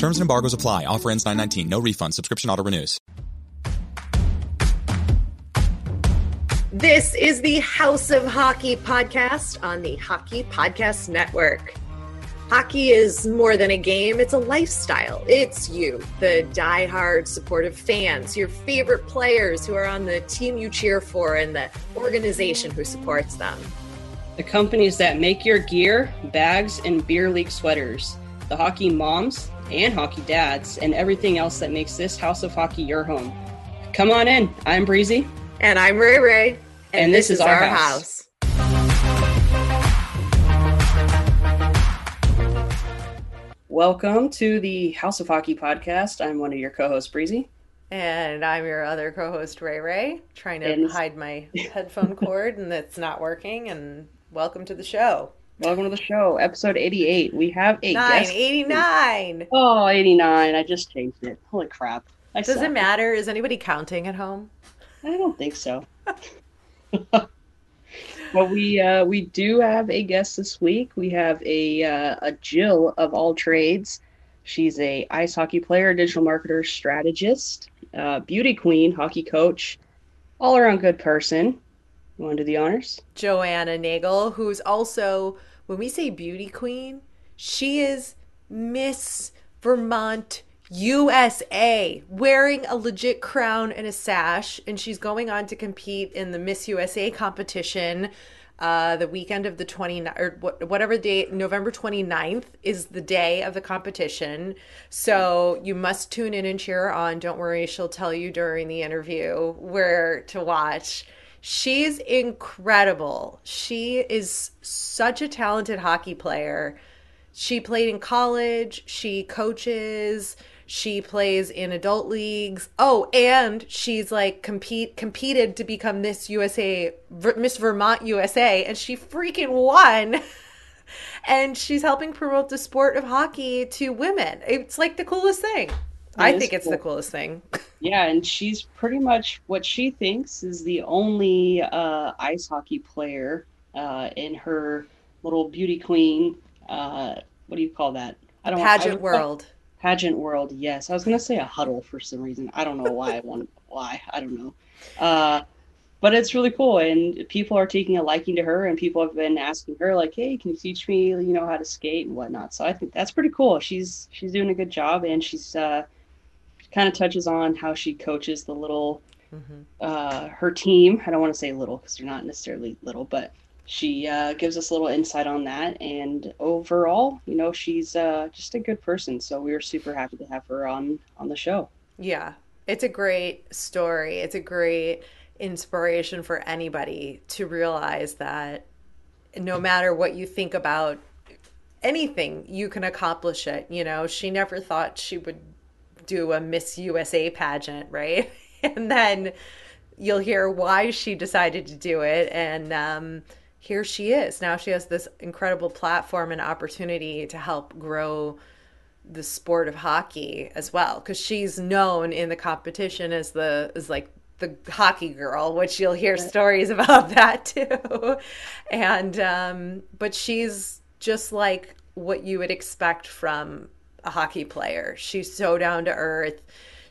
Terms and embargoes apply. Offer ends 919. No refund. Subscription auto renews. This is the House of Hockey podcast on the Hockey Podcast Network. Hockey is more than a game, it's a lifestyle. It's you, the die-hard supportive fans, your favorite players who are on the team you cheer for, and the organization who supports them. The companies that make your gear, bags, and beer league sweaters. The hockey moms and hockey dads, and everything else that makes this House of Hockey your home. Come on in. I'm Breezy. And I'm Rae Rae. And, and this, this, is, our, our house. house. Welcome to the House of Hockey podcast. I'm one of your co-hosts, Breezy. And I'm your other co-host, Rae Rae, trying to and... hide my headphone cord and it's not working. And welcome to the show. Welcome to the show, episode 88. We have a Nine, guest. 89. Oh, 89. I just changed it. Holy crap. I Does suck. it matter? Is anybody counting at home? I don't think so. Well, we uh, we do have a guest this week. We have a uh, a Jill of all trades. She's a ice hockey player, digital marketer, strategist, uh, beauty queen, hockey coach, all around good person. You want to do the honors? Joanna Nagle, who's also when we say beauty queen, she is Miss Vermont USA wearing a legit crown and a sash, and she's going on to compete in the Miss USA competition. Uh, the weekend of the 29th or whatever date november 29th is the day of the competition so you must tune in and cheer on don't worry she'll tell you during the interview where to watch she's incredible she is such a talented hockey player she played in college she coaches she plays in adult leagues. Oh, and she's like compete competed to become Miss USA, Miss Vermont USA, and she freaking won. and she's helping promote the sport of hockey to women. It's like the coolest thing. I think it's cool. the coolest thing. Yeah, and she's pretty much what she thinks is the only uh, ice hockey player uh, in her little beauty queen. Uh, what do you call that? I don't pageant I, world. Pageant world, yes. I was gonna say a huddle for some reason. I don't know why I want why. I don't know. Uh, but it's really cool, and people are taking a liking to her, and people have been asking her like, "Hey, can you teach me, you know, how to skate and whatnot?" So I think that's pretty cool. She's she's doing a good job, and she's uh, kind of touches on how she coaches the little mm-hmm. uh, her team. I don't want to say little because they're not necessarily little, but she uh, gives us a little insight on that. And overall, you know, she's uh, just a good person. So we were super happy to have her on on the show. Yeah, it's a great story. It's a great inspiration for anybody to realize that no matter what you think about anything, you can accomplish it. You know, she never thought she would do a Miss USA pageant, right? and then you'll hear why she decided to do it and um, here she is. Now she has this incredible platform and opportunity to help grow the sport of hockey as well because she's known in the competition as the as like the hockey girl which you'll hear stories about that too and um but she's just like what you would expect from a hockey player. She's so down to earth.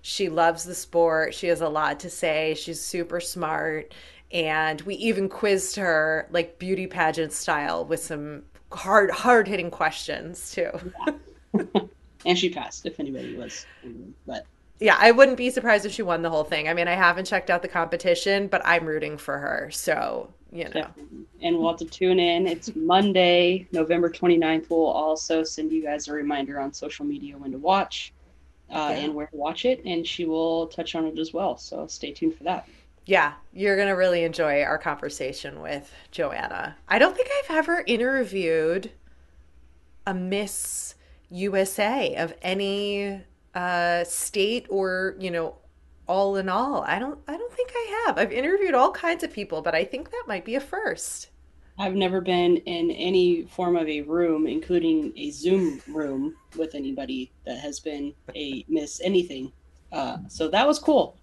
She loves the sport. She has a lot to say. She's super smart. And we even quizzed her like beauty pageant style with some hard hard hitting questions too. Yeah. and she passed if anybody was but yeah i wouldn't be surprised if she won the whole thing. I mean i haven't checked out the competition but i'm rooting for her. So you know. Definitely. and we'll have to tune in. It's monday november 29th we'll also send you guys a reminder on social media when to watch uh, yeah. and where to watch it and she will touch on it as well. So stay tuned for that. Yeah, you're going to really enjoy our conversation with Joanna. I don't think I've ever interviewed a Miss USA of any uh, state or, you know, all in all. I don't I don't think I have. I've interviewed all kinds of people, but I think that might be a first. I've never been in any form of a room, including a Zoom room, with anybody that has been a Miss Anything. Uh, so that was cool.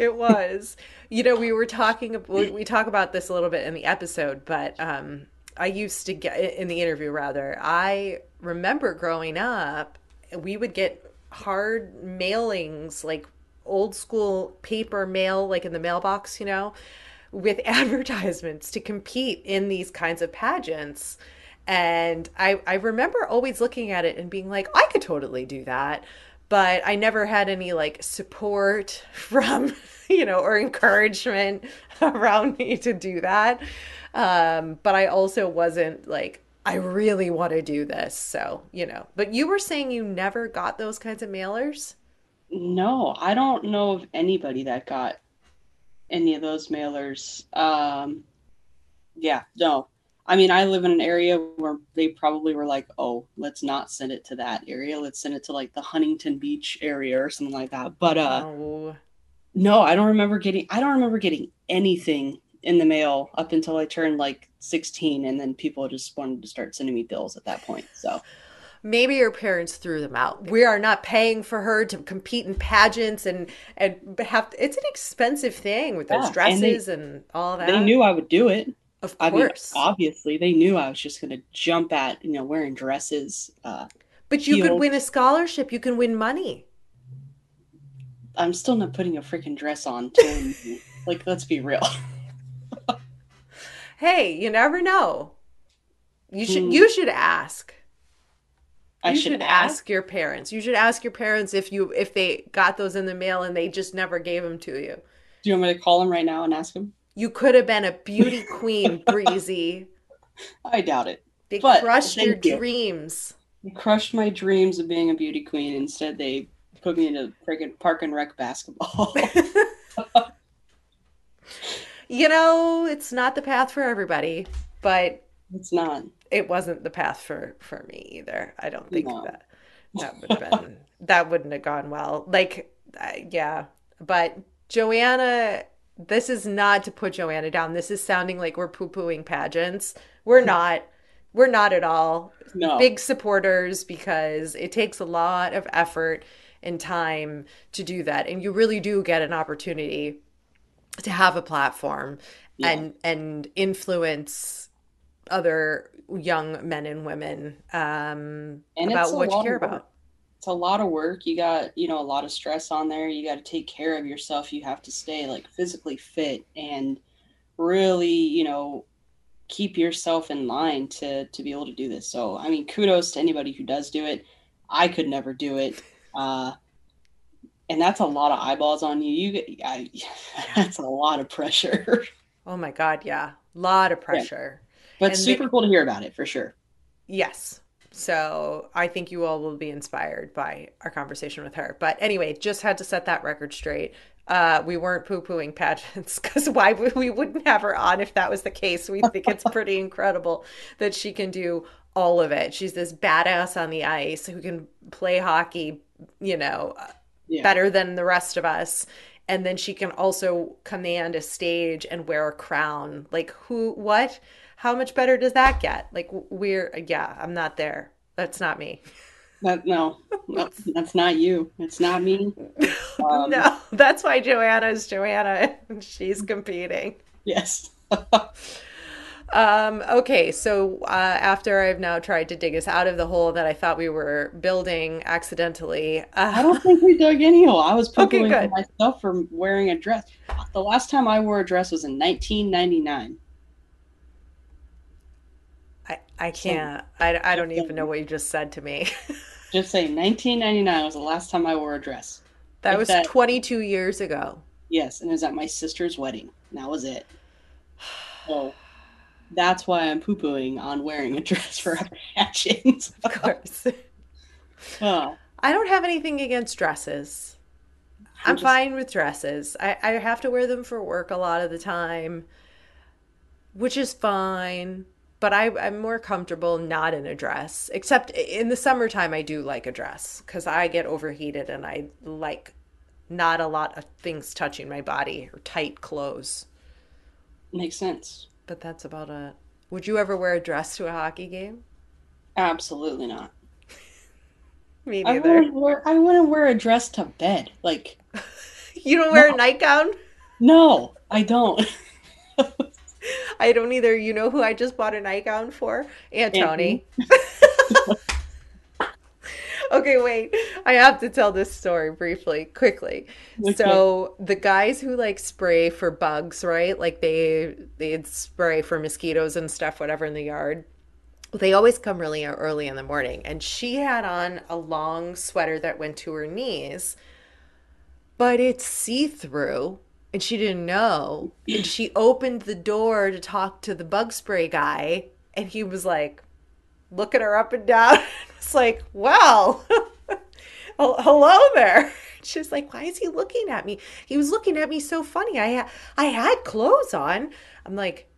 It was. you know, we were talking. We, talk about this a little bit in the episode, but um, I used to get in the interview. Rather, I remember growing up, we would get hard mailings, like old school paper mail, like in the mailbox, you know with advertisements to compete in these kinds of pageants. And I, I remember always looking at it and being like, I could totally do that. But I never had any like support from, you know, or encouragement around me to do that. Um, but I also wasn't like, I really want to do this. So, you know, but you were saying you never got those kinds of mailers? No, I don't know of anybody that got any of those mailers. Um, yeah, no. I mean, I live in an area where they probably were like, "Oh, let's not send it to that area. Let's send it to like the Huntington Beach area or something like that." But uh, oh. no, I don't remember getting. I don't remember getting anything in the mail up until I turned like 16, and then people just wanted to start sending me bills at that point. So maybe her parents threw them out. We are not paying for her to compete in pageants and and have to, it's an expensive thing with those yeah, dresses and, they, and, all that. They knew I would do it. Of course. Mean, obviously, they knew I was just going to jump at, you know, wearing dresses. Uh, but you heels. could win a scholarship. You can win money. I'm still not putting a freaking dress on. like, let's be real. Hey, you never know. You should mm. you should ask. I you should, should ask? your parents. You should ask your parents if you if they got those in the mail and they just never gave them to you. Do you want me to call them right now and ask them? You could have been a beauty queen, Breezy. I doubt it. They but crushed your you. dreams. They crushed my dreams of being a beauty queen. Instead, they put me into freaking park and rec basketball. you know, it's not the path for everybody, but it's not it wasn't the path for for me either. I don't think no. that that would have been that wouldn't have gone well. Like, uh, yeah, but Joanna, this is not to put Joanna down. This is sounding like we're poo pooing pageants. We're not. We're not at all. No. Big supporters because it takes a lot of effort and time to do that, and you really do get an opportunity to have a platform yeah. and and influence other young men and women um, and about what you care about. It's a lot of work. You got, you know, a lot of stress on there. You got to take care of yourself. You have to stay like physically fit and really, you know, keep yourself in line to to be able to do this. So, I mean, kudos to anybody who does do it. I could never do it. Uh, and that's a lot of eyeballs on you. You get, I, that's a lot of pressure. Oh my God, yeah, a lot of pressure. But and super they, cool to hear about it for sure. Yes. So I think you all will be inspired by our conversation with her. But anyway, just had to set that record straight. Uh, we weren't poo pooing pageants because why would we wouldn't have her on if that was the case? We think it's pretty incredible that she can do all of it. She's this badass on the ice who can play hockey, you know, yeah. better than the rest of us. And then she can also command a stage and wear a crown. Like, who, what? how much better does that get? Like we're yeah, I'm not there. That's not me. That no, that's, that's not you. It's not me. Um, no, that's why Joanna is Joanna. She's competing. Yes. um, okay, so uh, after I've now tried to dig us out of the hole that I thought we were building accidentally, uh, I don't think we dug any hole. I was pooping okay, myself for wearing a dress. The last time I wore a dress was in 1999. I I can't. I, I don't even know what you just said to me. just say 1999 was the last time I wore a dress. That like was that, 22 years ago. Yes, and it was at my sister's wedding. That was it. So that's why I'm poo pooing on wearing a dress for a pageant. of course. oh. I don't have anything against dresses. I'm, I'm just... fine with dresses. I, I have to wear them for work a lot of the time, which is fine but I, am more comfortable not in a dress. Except in the summertime, I do like a dress because I get overheated and I like not a lot of things touching my body or tight clothes. Makes sense. But that's about it. Would you ever wear a dress to a hockey game? Absolutely not. Me I wouldn't wear I wouldn't wear a dress to bed. Like You don't wear No. a nightgown? no, I don't. I don't either. You know who I just bought a nightgown for? Aunt Tony. Okay, wait. I have to tell this story briefly, quickly. So the guys who like spray for bugs, right? Like they they'd spray for mosquitoes and stuff, whatever in the yard. They always come really early in the morning. And she had on a long sweater that went to her knees, but it's see-through. And she didn't know. And she opened the door to talk to the bug spray guy. And he was like, looking her up and down. It's like, well, hello there. She's like, why is he looking at me? He was looking at me so funny. I I had clothes on. I'm like,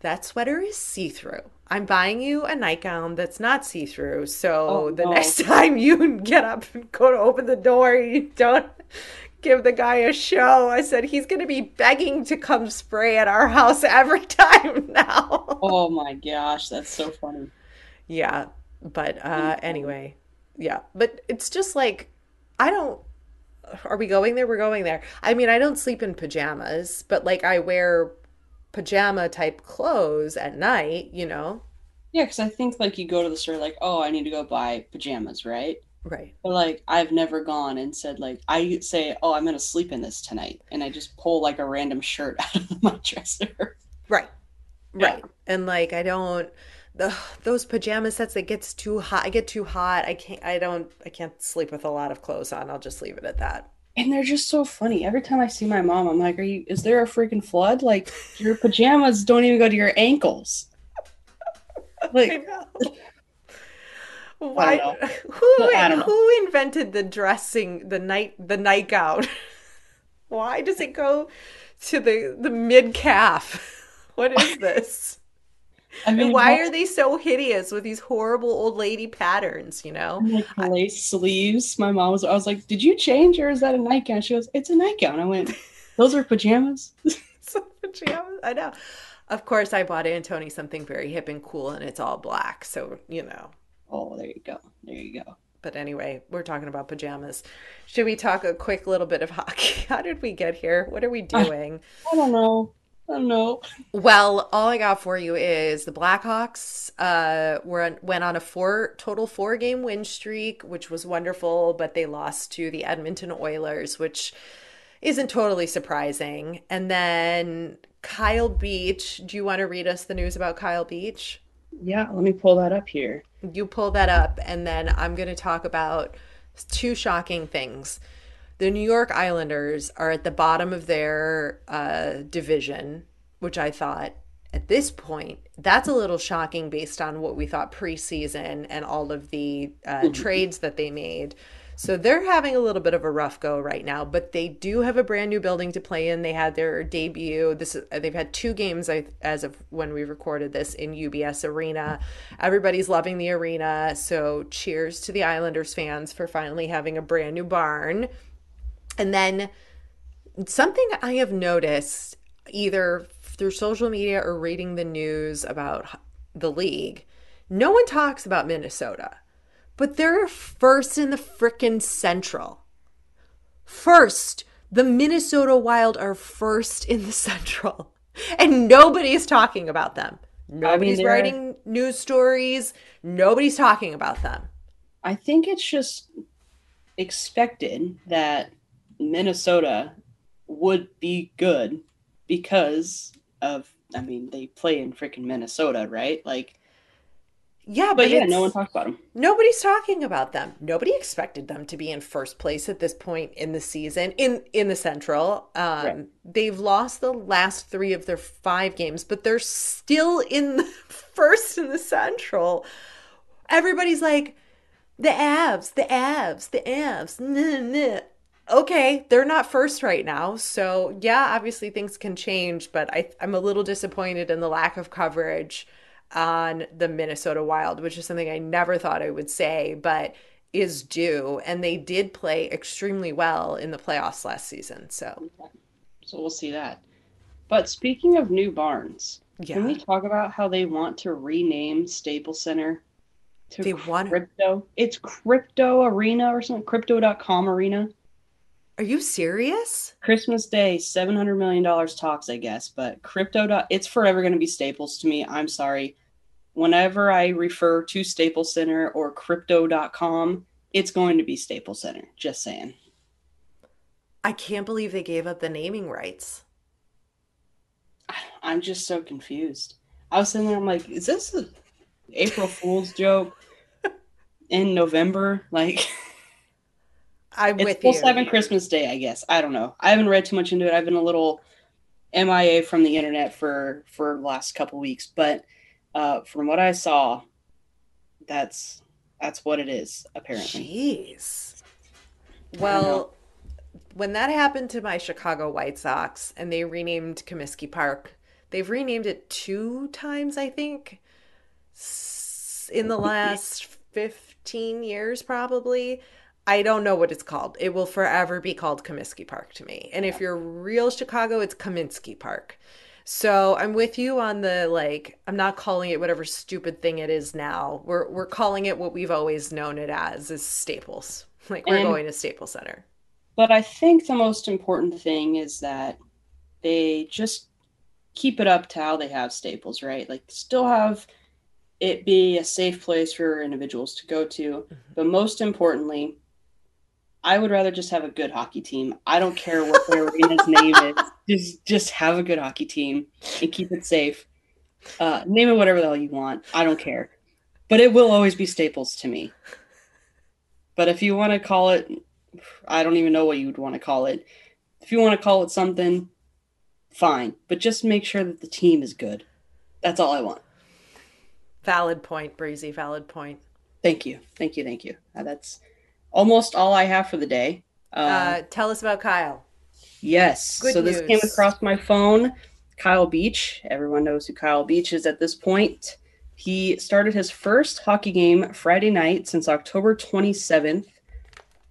that sweater is see through. I'm buying you a nightgown that's not see through. So Oh, the no. next time you get up and go to open the door, you don't give the guy a show. I said, he's going to be begging to come spray at our house every time now. Oh my gosh, that's so funny. Yeah, but uh anyway, yeah, but it's just like I don't are we going there? We're going there. I mean, I don't sleep in pajamas, but like I wear pajama type clothes at night, you know? Yeah, because I think like you go to the store like, oh, I need to go buy pajamas, right? Right. But like I've never gone and said like I say, oh, I'm gonna sleep in this tonight, and I just pull like a random shirt out of my dresser. Right. Yeah. Right. And like I don't the those pajama sets that gets too hot. I get too hot. I can't I don't I can't sleep with a lot of clothes on. I'll just leave it at that. And they're just so funny. Every time I see my mom, I'm like, "Are you? Is there a freaking flood? Like your pajamas don't even go to your ankles." Like. Why? Who I don't know. who invented the dressing the night the nightgown? Why does it go to the the mid calf? What is this? I mean, why what- are they so hideous with these horrible old lady patterns? You know, like lace sleeves? My mom was. I was like, "Did you change, or is that a nightgown?" She goes, "It's a nightgown." I went, "Those are pajamas." pajamas. I know. Of course, I bought Aunt Tony something very hip and cool, and it's all black. So you know. oh, there you go. There you go. But anyway, we're talking about pajamas. Should we talk a quick little bit of hockey? How did we get here? What are we doing? I don't know. I don't know. Well, all I got for you is the Blackhawks uh, were went on a four total four game win streak, which was wonderful, but they lost to the Edmonton Oilers, which isn't totally surprising. And then Kyle Beach. Do you want to read us the news about Kyle Beach? Yeah, let me pull that up here. You pull that up, and then I'm going to talk about two shocking things. The New York Islanders are at the bottom of their uh, division, which I thought at this point, that's a little shocking based on what we thought preseason and all of the uh, trades that they made. So they're having a little bit of a rough go right now, but they do have a brand new building to play in. They had their debut. This is, they've had two games as of when we recorded this in UBS Arena. Everybody's loving the arena. So cheers to the Islanders fans for finally having a brand new barn. And then something I have noticed either through social media or reading the news about the league, no one talks about Minnesota, but they're first in the frickin' Central. First, the Minnesota Wild are first in the Central, and nobody's talking about them. Nobody's they're- writing news stories. Nobody's talking about them. I think it's just expected that Minnesota would be good because of I mean they play in freaking Minnesota, right? Like Yeah, but, but yeah, no one talks about them. Nobody's talking about them. Nobody expected them to be in first place at this point in the season in in the Central. Um, Right. They've lost the last three of their five games, but they're still in the first in the Central. Everybody's like, the Avs, the Avs, the Avs. Nah, nah. Okay, they're not first right now, so yeah, obviously things can change, but I, I'm a little disappointed in the lack of coverage on the Minnesota Wild, which is something I never thought I would say, but is due, and they did play extremely well in the playoffs last season. So, So we'll see that. But speaking of new barns, can we talk about how they want to rename Staples Center to they want. Crypto? It's Crypto Arena or something, Crypto.com Arena. Are you serious? Christmas Day, seven hundred million dollars talks, I guess. But crypto, it's forever going to be Staples to me. I'm sorry. Whenever I refer to Staples Center or Crypto.com, it's going to be Staples Center. Just saying. I can't believe they gave up the naming rights. I'm just so confused. I was sitting there, I'm like, is this a April Fool's joke in November? Like, I'm it's with supposed you. happen Christmas Day, I guess. I don't know. I haven't read too much into it. I've been a little MIA from the internet for for the last couple weeks, but uh, from what I saw, that's that's what it is apparently. Jeez. Well, when that happened to my Chicago White Sox and they renamed Comiskey Park, they've renamed it two times, I think, in the last 15 years, probably. I don't know what it's called. It will forever be called Comiskey Park to me. And if you're real Chicago, it's Kaminsky Park. So I'm with you on the like I'm not calling it whatever stupid thing it is now. We're we're calling it what we've always known it as is Staples. Like we're And- going to Staples Center. But I think the most important thing is that they just keep it up to how they have Staples, right? Like still have it be a safe place for individuals to go to, mm-hmm. but most importantly, I would rather just have a good hockey team. I don't care what their arena's name is. Just just have a good hockey team and keep it safe. Uh, name it whatever the hell you want. I don't care. But it will always be Staples to me. But if you want to call it I don't even know what you would want to call it. If you want to call it something, fine. But just make sure that the team is good. That's all I want. Valid point, Breezy, valid point. Thank you. Thank you. Thank you. Uh, that's almost all I have for the day. Uh, Uh, tell us about Kyle. yes. good so this came across my phone. Kyle Beach. Everyone knows who Kyle Beach is at this point. He started his first hockey game Friday night since October 27th,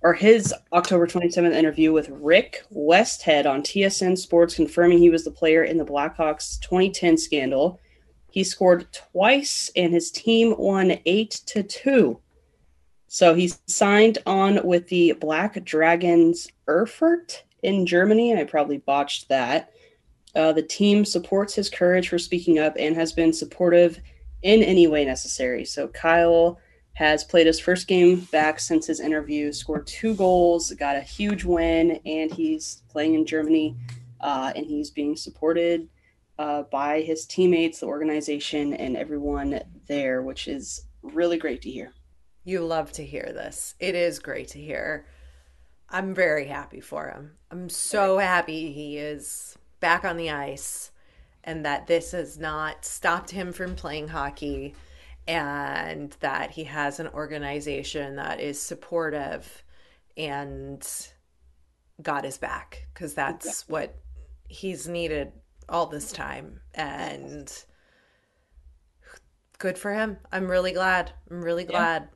or his October 27th interview with Rick Westhead on TSN Sports, confirming he was the player in the Blackhawks 2010 scandal. He scored twice, and his team won eight to two. So he signed on with the Black Dragons Erfurt in Germany. I probably botched that. Uh, the team supports his courage for speaking up and has been supportive in any way necessary. So Kyle has played his first game back since his interview, scored two goals, got a huge win, and he's playing in Germany. Uh, and he's being supported uh, by his teammates, the organization, and everyone there, which is really great to hear. You love to hear this. It is great to hear. I'm very happy for him. I'm so happy he is back on the ice and that this has not stopped him from playing hockey and that he has an organization that is supportive and got his back because that's what he's needed all this time and good for him. I'm really glad. I'm really glad.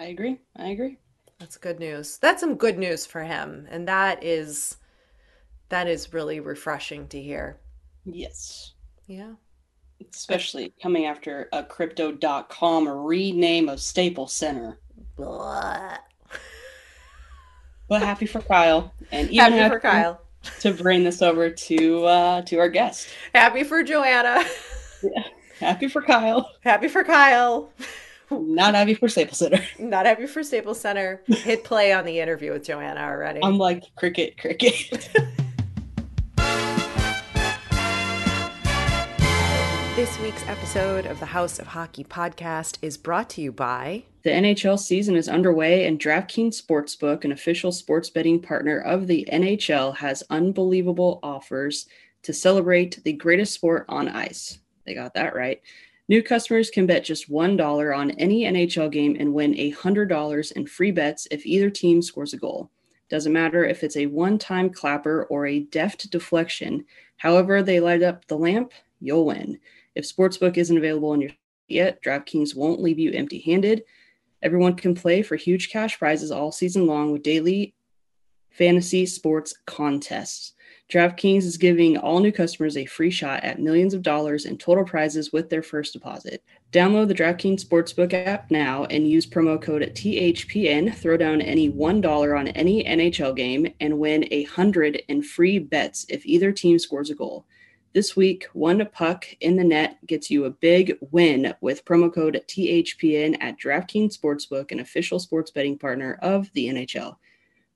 I agree. I agree. That's good news. That's some good news for him. And that is that is really refreshing to hear. Yes. Yeah. Especially coming after a crypto.com rename of Staples Center. Blah. But happy for Kyle. And even Happy for Kyle. to bring this over to uh to our guest. Happy for Joanna. yeah. Happy for Kyle. Happy for Kyle. Not happy for Staples Center. Not happy for Staples Center. Hit play on the interview with Joanna already. I'm like cricket, cricket. this week's episode of the House of Hockey podcast is brought to you by The NHL season is underway, and DraftKings Sportsbook, an official sports betting partner of the NHL, has unbelievable offers to celebrate the greatest sport on ice. They got that right. New customers can bet just $1 on any NHL game and win $100 in free bets if either team scores a goal. Doesn't matter if it's a one time clapper or a deft deflection, however, they light up the lamp, you'll win. If Sportsbook isn't available in your yet, DraftKings won't leave you empty handed. Everyone can play for huge cash prizes all season long with daily fantasy sports contests. DraftKings is giving all new customers a free shot at millions of dollars in total prizes with their first deposit. Download the DraftKings Sportsbook app now and use promo code THPN. Throw down any $1 on any NHL game and win a hundred in free bets if either team scores a goal. This week, one puck in the net gets you a big win with promo code THPN at DraftKings Sportsbook, an official sports betting partner of the NHL.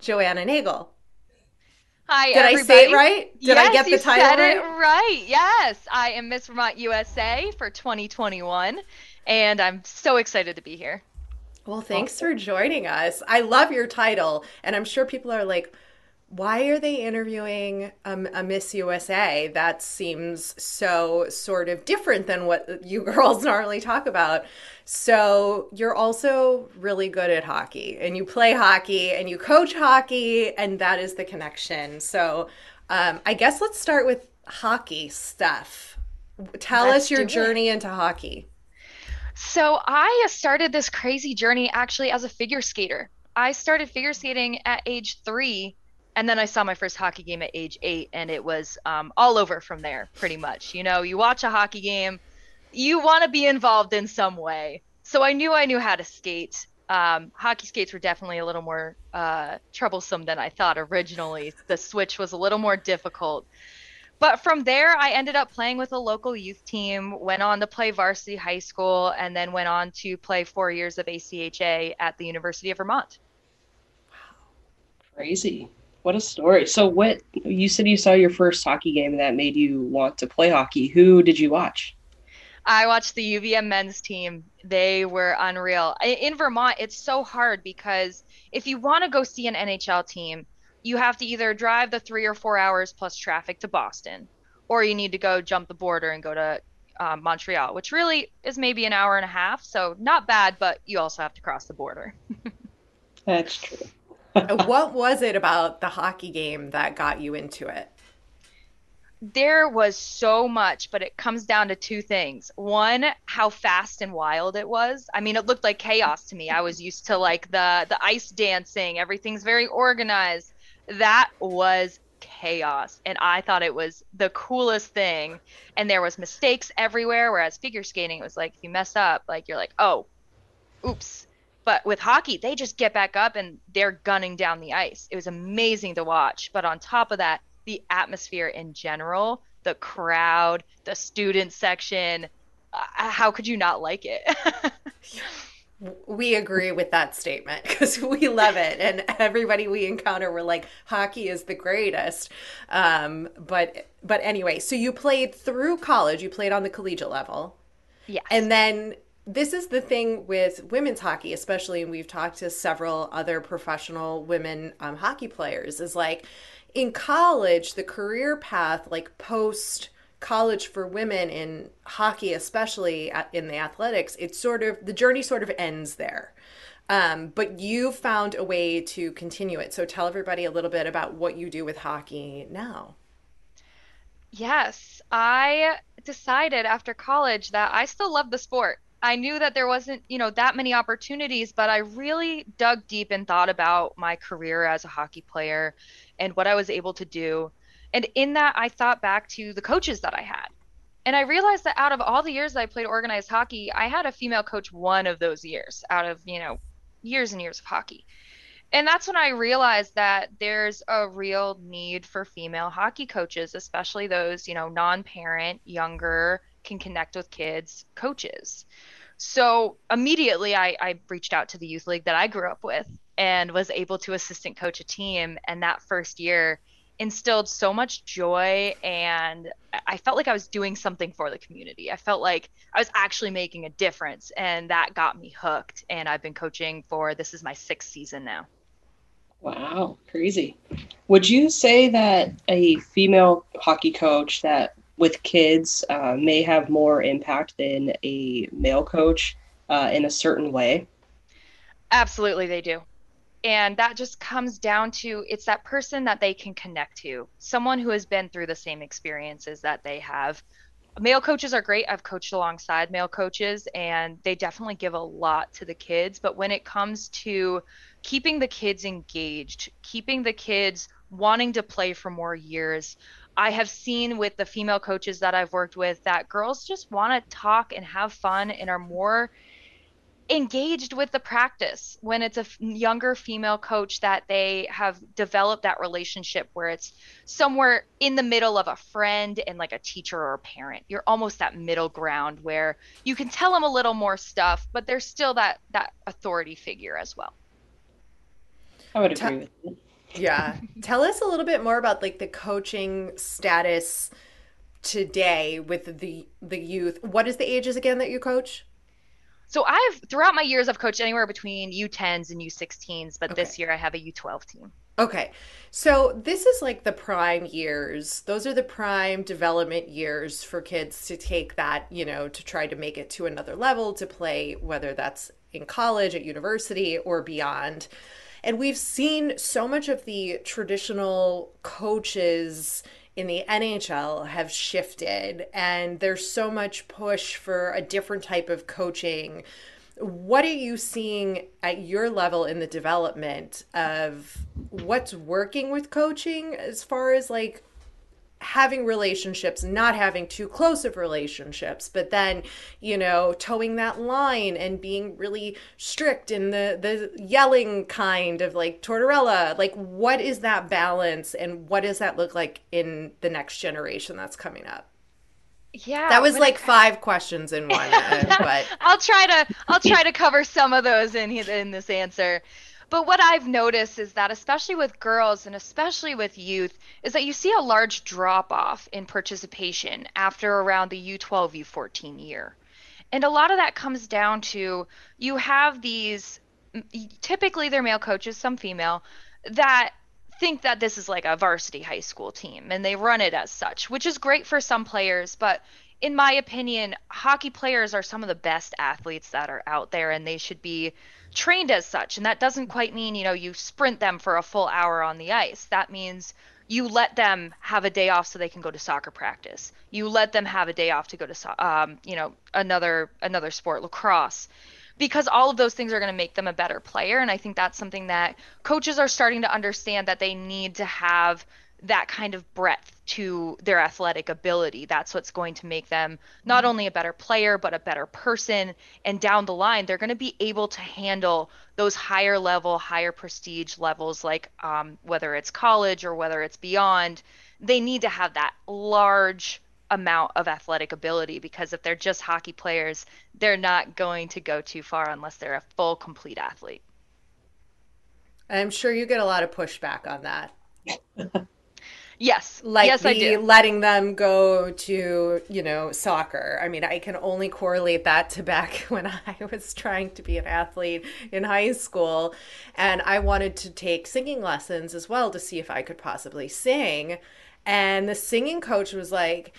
Joanna Nagle. Hi, Did everybody. I say it right? Did yes, I get the title said right? it right. Yes, I am Miss Vermont USA for 2021, and I'm so excited to be here. Well, thanks for joining us. I love your title, and I'm sure people are like, why are they interviewing um, a Miss USA? That seems so sort of different than what you girls normally talk about. So, you're also really good at hockey, and you play hockey, and you coach hockey, and that is the connection. So, um, I guess let's start with hockey stuff. Tell Let's us your do it. journey into hockey. So I started this crazy journey actually as a figure skater. I started figure skating at age three, and then I saw my first hockey game at age eight, and it was um, all over from there, pretty much. You know, you watch a hockey game, you want to be involved in some way. So I knew I knew how to skate. Um, hockey skates were definitely a little more uh, troublesome than I thought originally. The switch was a little more difficult. But from there, I ended up playing with a local youth team, went on to play varsity high school, and then went on to play four years of ACHA at the University of Vermont. Wow. Crazy. What a story. So what you said you saw your first hockey game that made you want to play hockey. Who did you watch? I watched the UVM men's team. They were unreal. In Vermont, it's so hard because if you want to go see an NHL team, you have to either drive the three or four hours plus traffic to Boston, or you need to go jump the border and go to um, Montreal, which really is maybe an hour and a half. So not bad, but you also have to cross the border. That's true. What was it about the hockey game that got you into it? there was so much, but it comes down to two things. One, how fast and wild it was. I mean, it looked like chaos to me. I was used to like the the ice dancing, everything's very organized. That was chaos, and I thought it was the coolest thing. And there was mistakes everywhere whereas figure skating it was like if you mess up, like you're like, "Oh, oops." But with hockey, they just get back up and they're gunning down the ice. It was amazing to watch. But on top of that, the atmosphere in general, the crowd, the student section, uh, how could you not like it? We agree with that statement because we love it, and everybody we encounter, we're like, hockey is the greatest. Um, but but anyway, so you played through college. You played on the collegiate level, yeah and then this is the thing with women's hockey, especially, and we've talked to several other professional women um, hockey players. Is like in college, the career path, like post college for women in hockey, especially in the athletics, it's sort of the journey sort of ends there. Um, but you found a way to continue it. So tell everybody a little bit about what you do with hockey now. Yes, I decided after college that I still love the sport. I knew that there wasn't, you know, that many opportunities, but I really dug deep and thought about my career as a hockey player and what I was able to do. And in that, I thought back to the coaches that I had. And I realized that out of all the years that I played organized hockey, I had a female coach one of those years out of, you know, years and years of hockey. And that's when I realized that there's a real need for female hockey coaches, especially those, you know, non parent, younger, can connect with kids coaches. So immediately I, I reached out to the youth league that I grew up with and was able to assistant coach a team. And that first year, instilled so much joy and I felt like I was doing something for the community. I felt like I was actually making a difference and that got me hooked and I've been coaching for this is my 6th season now. Wow, crazy. Would you say that a female hockey coach that with kids uh, may have more impact than a male coach uh, in a certain way? Absolutely, they do. And that just comes down to it's that person that they can connect to. Someone who has been through the same experiences that they have. Male coaches are great. I've coached alongside male coaches and they definitely give a lot to the kids. But when it comes to keeping the kids engaged keeping the kids wanting to play for more years I have seen with the female coaches that I've worked with that girls just want to talk and have fun and are more engaged with the practice. When it's a f- younger female coach that they have developed that relationship where it's somewhere in the middle of a friend and like a teacher or a parent. You're almost that middle ground where you can tell them a little more stuff but there's still that that authority figure as well. I would agree with you yeah tell us a little bit more about like the coaching status today with the the youth what is the ages again that you coach so I've throughout my years I've coached anywhere between U10s and U16s, but okay. this year I have a U12 team. Okay. So this is like the prime years. Those are the prime development years for kids to take that, you know, to try to make it to another level to play whether that's in college, at university or beyond. And we've seen so much of the traditional coaches in the NHL have shifted and there's so much push for a different type of coaching. What are you seeing at your level in the development of what's working with coaching as far as like having relationships, not having too close of relationships, but then, you know, towing that line and being really strict in the the yelling kind of like Tortorella. Like what is that balance and what does that look like in the next generation that's coming up? Yeah. That was like five questions in one, but I'll try to I'll try to cover some of those in in this answer. But what I've noticed is that, especially with girls and especially with youth, is that you see a large drop off in participation after around the U12, U14 year. And a lot of that comes down to you have these, typically they're male coaches, some female, that think that this is like a varsity high school team and they run it as such, which is great for some players. But in my opinion, hockey players are some of the best athletes that are out there and they should be trained as such. And that doesn't quite mean, you know, you sprint them for a full hour on the ice. That means you let them have a day off so they can go to soccer practice. You let them have a day off to go to, um, you know, another another sport, lacrosse, because all of those things are going to make them a better player. And I think that's something that coaches are starting to understand that they need to have that kind of breadth to their athletic ability. That's what's going to make them not only a better player, but a better person. And down the line, they're going to be able to handle those higher level, higher prestige levels, like um, whether it's college or whether it's beyond. They need to have that large amount of athletic ability because if they're just hockey players, they're not going to go too far unless they're a full, complete athlete. I'm sure you get a lot of pushback on that. Yes. Like yes, I do. letting them go to, you know, soccer. I mean, I can only correlate that to back when I was trying to be an athlete in high school and I wanted to take singing lessons as well to see if I could possibly sing. And the singing coach was like,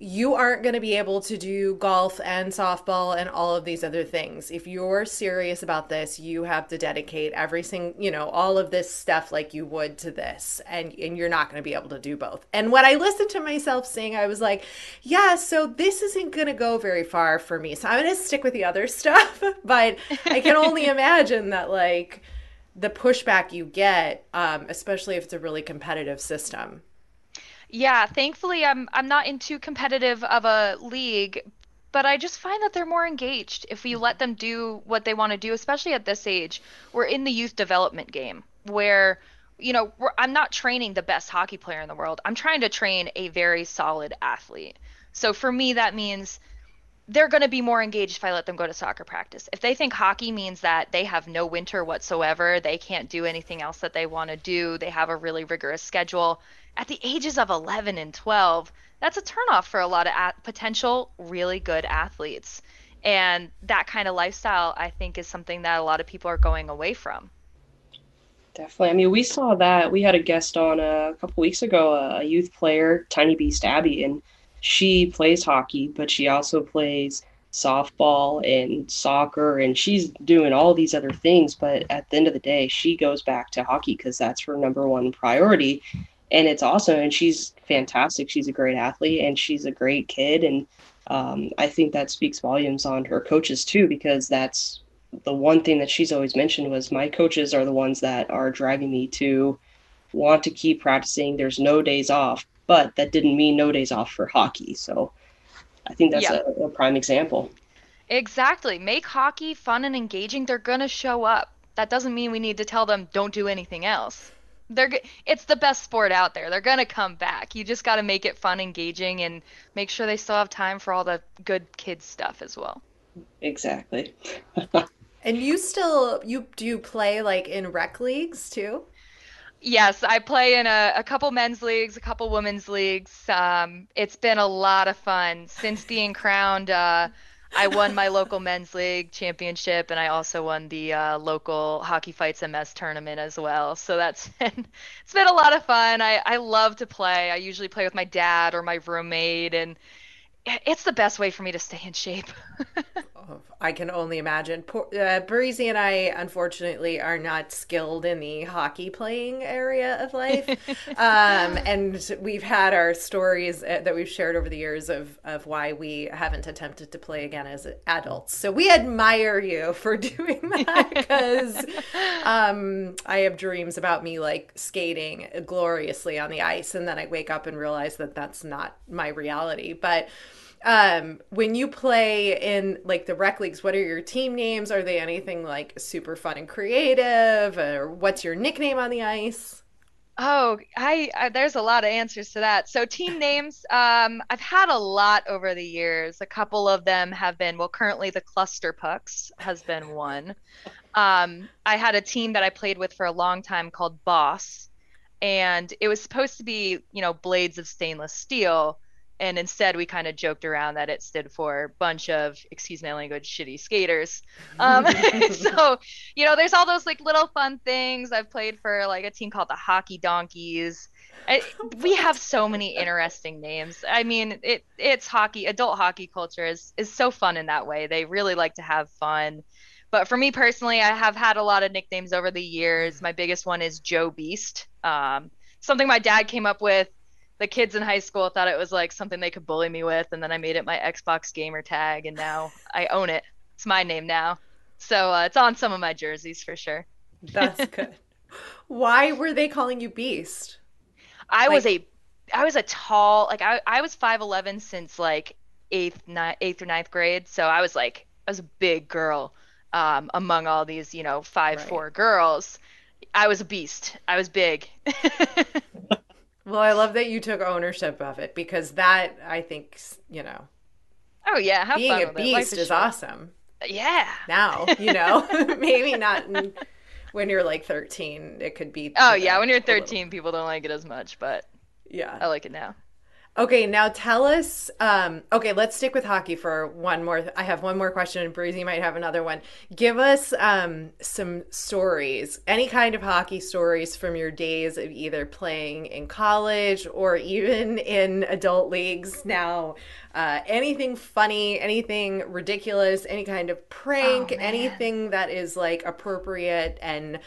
you aren't going to be able to do golf and softball and all of these other things. If you're serious about this, you have to dedicate every single, you know, all of this stuff like you would to this and and you're not going to be able to do both. And when I listened to myself sing, I was like, yeah, so this isn't going to go very far for me. So I'm going to stick with the other stuff, but I can only imagine that like the pushback you get um, especially if it's a really competitive system. Yeah, thankfully I'm I'm not in too competitive of a league, but I just find that they're more engaged if we let them do what they want to do, especially at this age. We're in the youth development game where you know, I'm not training the best hockey player in the world. I'm trying to train a very solid athlete. So for me that means they're going to be more engaged if I let them go to soccer practice. If they think hockey means that they have no winter whatsoever, they can't do anything else that they want to do, they have a really rigorous schedule, at the ages of 11 and 12, that's a turnoff for a lot of potential really good athletes. And that kind of lifestyle, I think, is something that a lot of people are going away from. Definitely. I mean, we saw that. We had a guest on a couple weeks ago, a youth player, Tiny Beast Abby, and she plays hockey, but she also plays softball and soccer, and she's doing all these other things. But at the end of the day, she goes back to hockey because that's her number one priority. And it's awesome. And she's fantastic. She's a great athlete and she's a great kid. And um, I think that speaks volumes on her coaches too, because that's the one thing that she's always mentioned was my coaches are the ones that are driving me to want to keep practicing. There's no days off but that didn't mean no days off for hockey. So I think that's yeah. a, a prime example. Exactly. Make hockey fun and engaging. They're going to show up. That doesn't mean we need to tell them don't do anything else. They're it's the best sport out there. They're going to come back. You just got to make it fun, engaging and make sure they still have time for all the good kids stuff as well. Exactly. and you still you do you play like in rec leagues too? Yes, I play in a, a couple men's leagues, a couple women's leagues. Um, it's been a lot of fun since being crowned. Uh, I won my local men's league championship, and I also won the uh, local Hockey Fights MS tournament as well. So that's been it's been a lot of fun. I I love to play. I usually play with my dad or my roommate, and it's the best way for me to stay in shape. I can only imagine. Poor, uh, Breezy and I, unfortunately, are not skilled in the hockey playing area of life. um, and we've had our stories uh, that we've shared over the years of, of why we haven't attempted to play again as adults. So we admire you for doing that because um, I have dreams about me like skating gloriously on the ice. And then I wake up and realize that that's not my reality. But um, when you play in like the rec leagues, what are your team names? Are they anything like super fun and creative? Or what's your nickname on the ice? Oh, I, I, there's a lot of answers to that. So team names, um, I've had a lot over the years. A couple of them have been well, currently the Cluster Pucks has been one. Um, I had a team that I played with for a long time called Boss, and it was supposed to be you know blades of stainless steel, and instead we kind of joked around that it stood for bunch of excuse my language shitty skaters. Um, so you know there's all those like little fun things. I've played for like a team called the hockey donkeys. I, we have so many interesting names. I mean it it's hockey adult hockey culture is is so fun in that way. They really like to have fun. But for me personally i have had a lot of nicknames over the years. My biggest one is joe beast. Um, something my dad came up with the kids in high school thought it was like something they could bully me with, and then I made it my Xbox gamer tag, and now I own it. It's my name now, so uh, it's on some of my jerseys for sure. That's good. Why were they calling you Beast? I like... was a, I was a tall, like I, I was five eleven since like eighth, ni- eighth or ninth grade, so I was like, I was a big girl, um, among all these, you know, five right. four girls. I was a beast. I was big. Well, I love that you took ownership of it because that I think you know. Oh yeah, have being a beast is awesome. Yeah. Now you know, maybe not in, when you're like 13. It could be. Oh yeah, when you're 13, people don't like it as much, but yeah, I like it now. Okay, now tell us. Um, okay, let's stick with hockey for one more. I have one more question, and Breezy might have another one. Give us um, some stories, any kind of hockey stories from your days of either playing in college or even in adult leagues now. Uh, anything funny, anything ridiculous, any kind of prank, oh, anything that is like appropriate and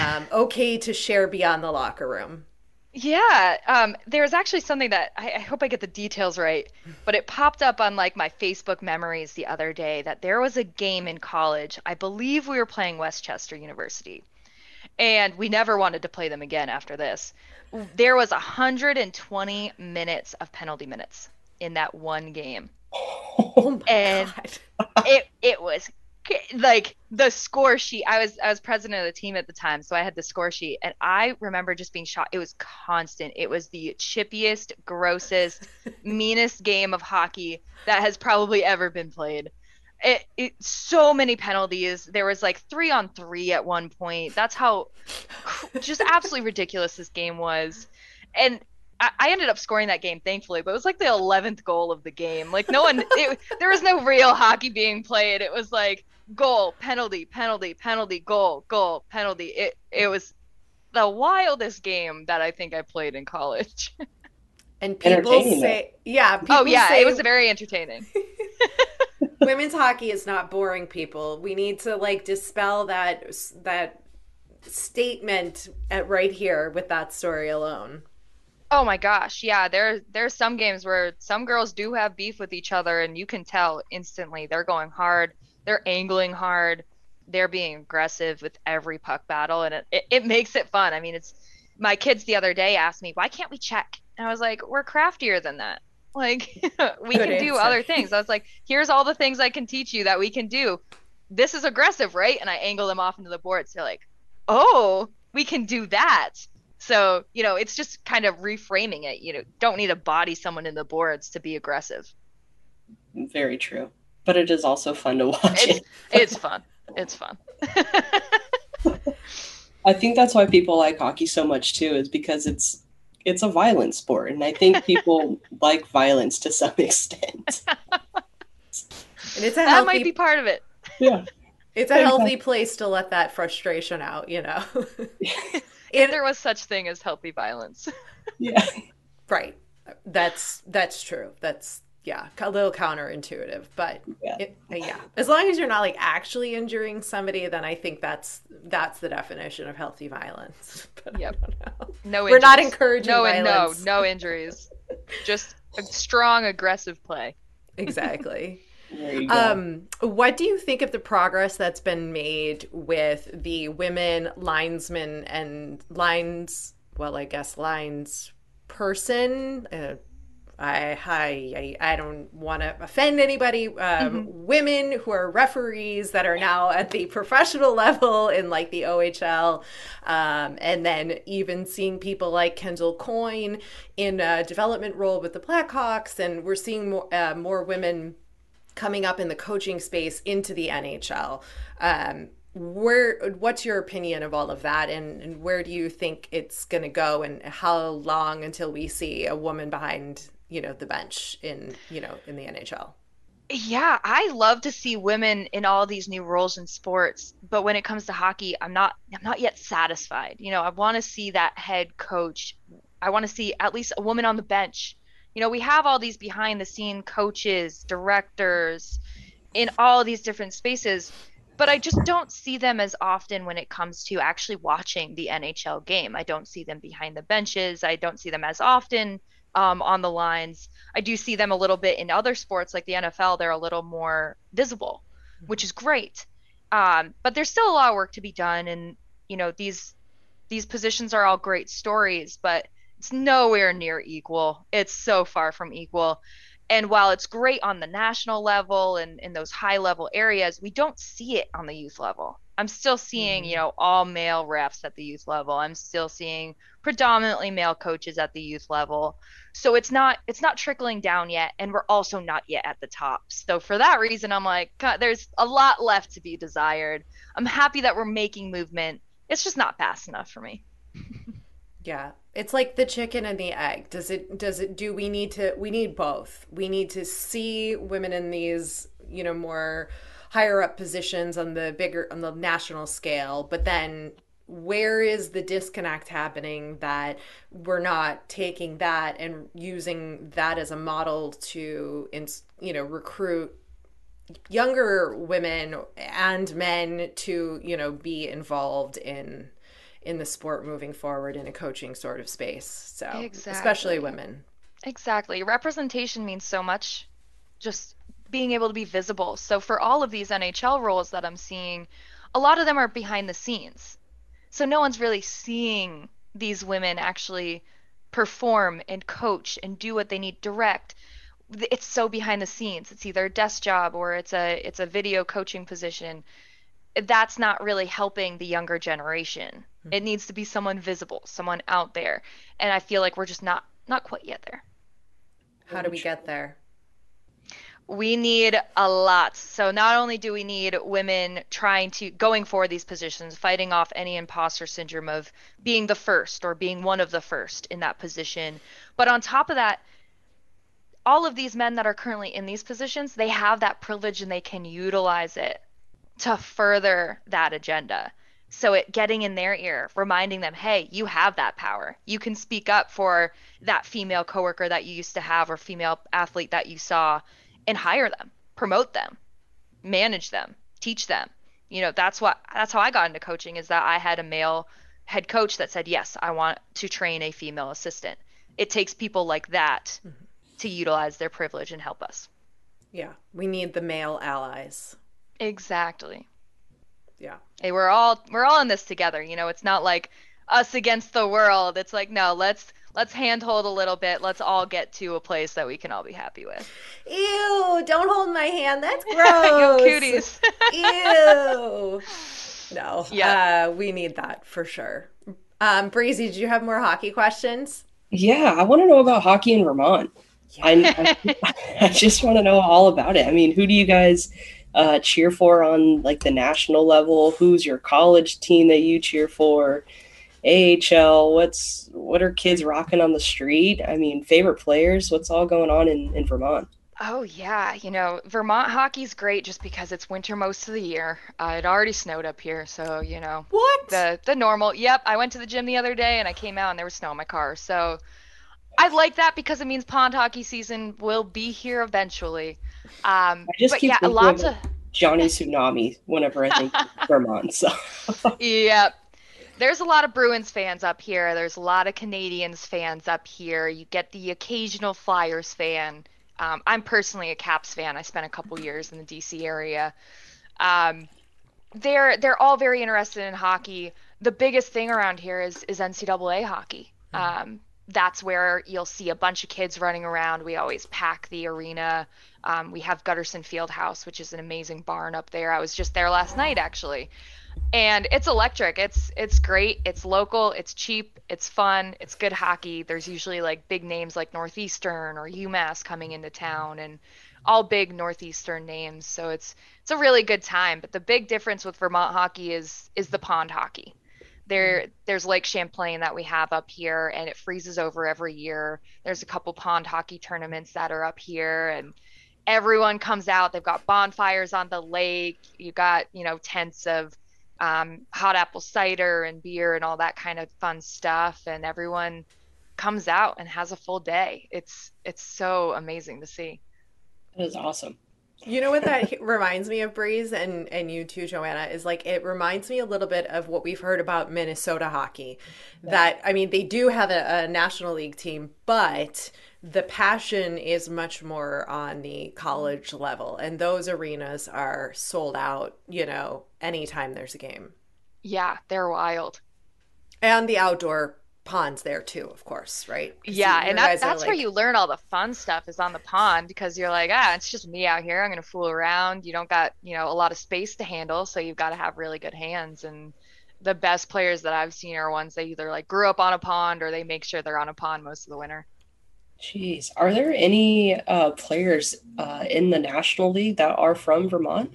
um, okay to share beyond the locker room. Yeah, um, there's actually something that I, I, hope I get the details right, but it popped up on like my Facebook memories the other day that there was a game in college. I believe we were playing West Chester University, and we never wanted to play them again after this. There was 120 minutes of penalty minutes in that one game, oh and God. it it was like the score sheet i was i was president of the team at the time so i had the score sheet and i remember just being shocked. It was constant. It was the chippiest grossest meanest game of hockey that has probably ever been played. It, it so many penalties. There was like three on three at one point. That's how just absolutely ridiculous this game was. And I, ended up scoring that game, thankfully, but it was like the 11th goal of the game. Like, no one, it, there was no real hockey being played. It was like goal, penalty, penalty, penalty, goal, goal, penalty. It, it was the wildest game that I think I played in college. And people say, yeah. Oh, people oh, yeah, say, it was very entertaining. women's hockey is not boring, people. We need to like dispel that that statement at right here with that story alone. Oh my gosh, yeah. There there's some games where some girls do have beef with each other, and you can tell instantly they're going hard, they're angling hard, they're being aggressive with every puck battle, and it, it, it makes it fun. I mean, it's my kids the other day asked me, why can't we check? And I was like, we're craftier than that. Like we Good can answer. do other things. I was like, here's all the things I can teach you that we can do. This is aggressive, right? And I angle them off into the boards. They're like, oh, we can do that. So, you know, it's just kind of reframing it. You know, don't need to body someone in the boards to be aggressive. Very true. But it is also fun to watch it's, it. it's fun. It's fun. I think that's why people like hockey so much too, is because it's it's a violent sport. And I think people like violence to some extent. and it's a that healthy... might be part of it. Yeah. It's a healthy place to let that frustration out, you know. If there was such thing as healthy violence. yeah. Right. That's that's true. That's yeah, a little counterintuitive, but yeah. It, yeah. As long as you're not like actually injuring somebody, then I think that's that's the definition of healthy violence. But yep. No, we're not encouraging no, violence. No, no injuries. Just a strong, aggressive play. Exactly. Um, what do you think of the progress that's been made with the women linesmen and lines? Well, I guess lines person. Uh, I, I I don't want to offend anybody. Um, mm-hmm. Women who are referees that are now at the professional level in like the OHL, um, and then even seeing people like Kendall Coyne in a development role with the Blackhawks, and we're seeing more uh, more women coming up in the coaching space into the NHL. Um, where what's your opinion of all of that? And, and where do you think it's going to go? And how long until we see a woman behind you know the bench in you know in the NHL yeah i love to see women in all these new roles in sports but when it comes to hockey i'm not i'm not yet satisfied. You know i want to see that head coach i want to see at least a woman on the bench you know, we have all these behind the scene coaches, directors in all these different spaces, but I just don't see them as often when it comes to actually watching the NHL game. I don't see them behind the benches. I don't see them as often um, on the lines. I do see them a little bit in other sports like the NFL. They're a little more visible, which is great. Um, but there's still a lot of work to be done, and you know these these positions are all great stories, but it's nowhere near equal. It's so far from equal. And while it's great on the national level and in those high level areas, we don't see it on the youth level. I'm still seeing, you mm-hmm. know, all male refs at the youth level. I'm still seeing predominantly male coaches at the youth level. So it's not it's not trickling down yet and we're also not yet at the top. So for that reason I'm like God, there's a lot left to be desired. I'm happy that we're making movement. It's just not fast enough for me. Yeah. It's like the chicken and the egg. Does it does it do we need to we need both. We need to see women in these, you know, more higher up positions on the bigger on the national scale, but then where is the disconnect happening that we're not taking that and using that as a model to you know recruit younger women and men to you know be involved in in the sport moving forward in a coaching sort of space. So, exactly. especially women. Exactly. Representation means so much. Just being able to be visible. So, for all of these NHL roles that I'm seeing, a lot of them are behind the scenes. So, no one's really seeing these women actually perform and coach and do what they need direct it's so behind the scenes. It's either a desk job or it's a it's a video coaching position. That's not really helping the younger generation. It needs to be someone visible, someone out there. And I feel like we're just not not quite yet there. How do we get there? we need a lot. So not only do we need women trying to going for these positions, fighting off any imposter syndrome of being the first or being one of the first in that position, but on top of that, all of these men that are currently in these positions, they have that privilege and they can utilize it to further that agenda. So it getting in their ear, reminding them, "Hey, you have that power. You can speak up for that female coworker that you used to have or female athlete that you saw and hire them, promote them, manage them, teach them. You know, that's what that's how I got into coaching is that I had a male head coach that said, "Yes, I want to train a female assistant." It takes people like that mm-hmm. to utilize their privilege and help us. Yeah, we need the male allies. Exactly. Yeah. Hey, we're all we're all in this together, you know. It's not like us against the world. It's like, no, let's let's handhold a little bit. Let's all get to a place that we can all be happy with. Ew, don't hold my hand. That's gross. Yo, cooties. Ew. No. Yeah. Uh, we need that for sure. Um, Breezy, do you have more hockey questions? Yeah, I want to know about hockey in Vermont. Yeah. I, I, I just want to know all about it. I mean, who do you guys uh, cheer for on like the national level? Who's your college team that you cheer for? AHL, what's what are kids rocking on the street? I mean, favorite players, what's all going on in, in Vermont? Oh yeah, you know Vermont hockey's great just because it's winter most of the year. Uh, it already snowed up here, so you know what the the normal. Yep, I went to the gym the other day and I came out and there was snow in my car. So I like that because it means pond hockey season will be here eventually. Um, I just but keep yeah, lots of Johnny Tsunami whenever I think Vermont. So yep, there's a lot of Bruins fans up here. There's a lot of Canadians fans up here. You get the occasional Flyers fan. Um, I'm personally a Caps fan. I spent a couple years in the DC area. Um, they're they're all very interested in hockey. The biggest thing around here is is NCAA hockey. Mm-hmm. Um, that's where you'll see a bunch of kids running around. We always pack the arena. Um, we have Gutterson Field House, which is an amazing barn up there. I was just there last night, actually and it's electric. It's it's great. It's local. It's cheap. It's fun. It's good hockey. There's usually like big names like Northeastern or UMass coming into town, and all big Northeastern names. So it's it's a really good time. But the big difference with Vermont hockey is is the pond hockey. There there's Lake Champlain that we have up here, and it freezes over every year. There's a couple pond hockey tournaments that are up here, and everyone comes out. They've got bonfires on the lake. You got you know tents of um, hot apple cider and beer and all that kind of fun stuff. And everyone comes out and has a full day. It's it's so amazing to see. It is awesome. You know what that reminds me of breeze and and you too joanna is like it reminds me a little bit of what we've heard about minnesota hockey. That i mean they do have a, a national league team but the passion is much more on the college level and those arenas are sold out you know anytime there's a game. Yeah they're wild. And the outdoor ponds there too of course right? Yeah and that, that's like... where you learn all the fun stuff is on the pond because you're like ah it's just me out here. I'm gonna fool around. You don't got you know a lot of space to handle so you've got to have really good hands and the best players that i've seen are ones that either like grew up on a pond or they make sure they're on a pond most of the winter Jeez, are there any uh, players uh, in the National League that are from Vermont?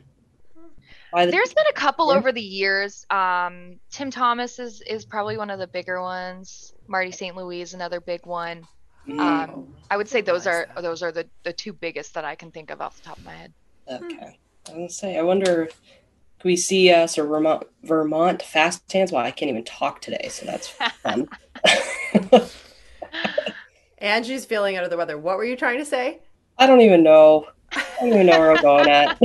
The- There's been a couple over the years. Um, Tim Thomas is is probably one of the bigger ones. Marty St. Louis is another big one. Mm. Um, I would say those are those are the, the two biggest that I can think of off the top of my head. Okay, I was gonna say. I wonder. if we see us or Vermont Vermont fast hands? Well, I can't even talk today, so that's fun. Angie's feeling under the weather. What were you trying to say? I don't even know. I don't even know where I'm going at.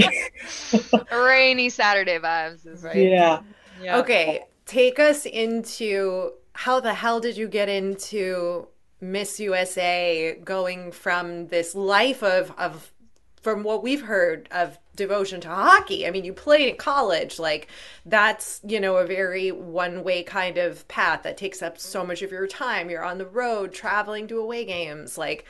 Rainy Saturday vibes is right. Yeah. yeah. Okay, take us into how the hell did you get into Miss USA going from this life of of from what we've heard of devotion to hockey. I mean, you played in college. Like, that's, you know, a very one way kind of path that takes up so much of your time. You're on the road traveling to away games. Like,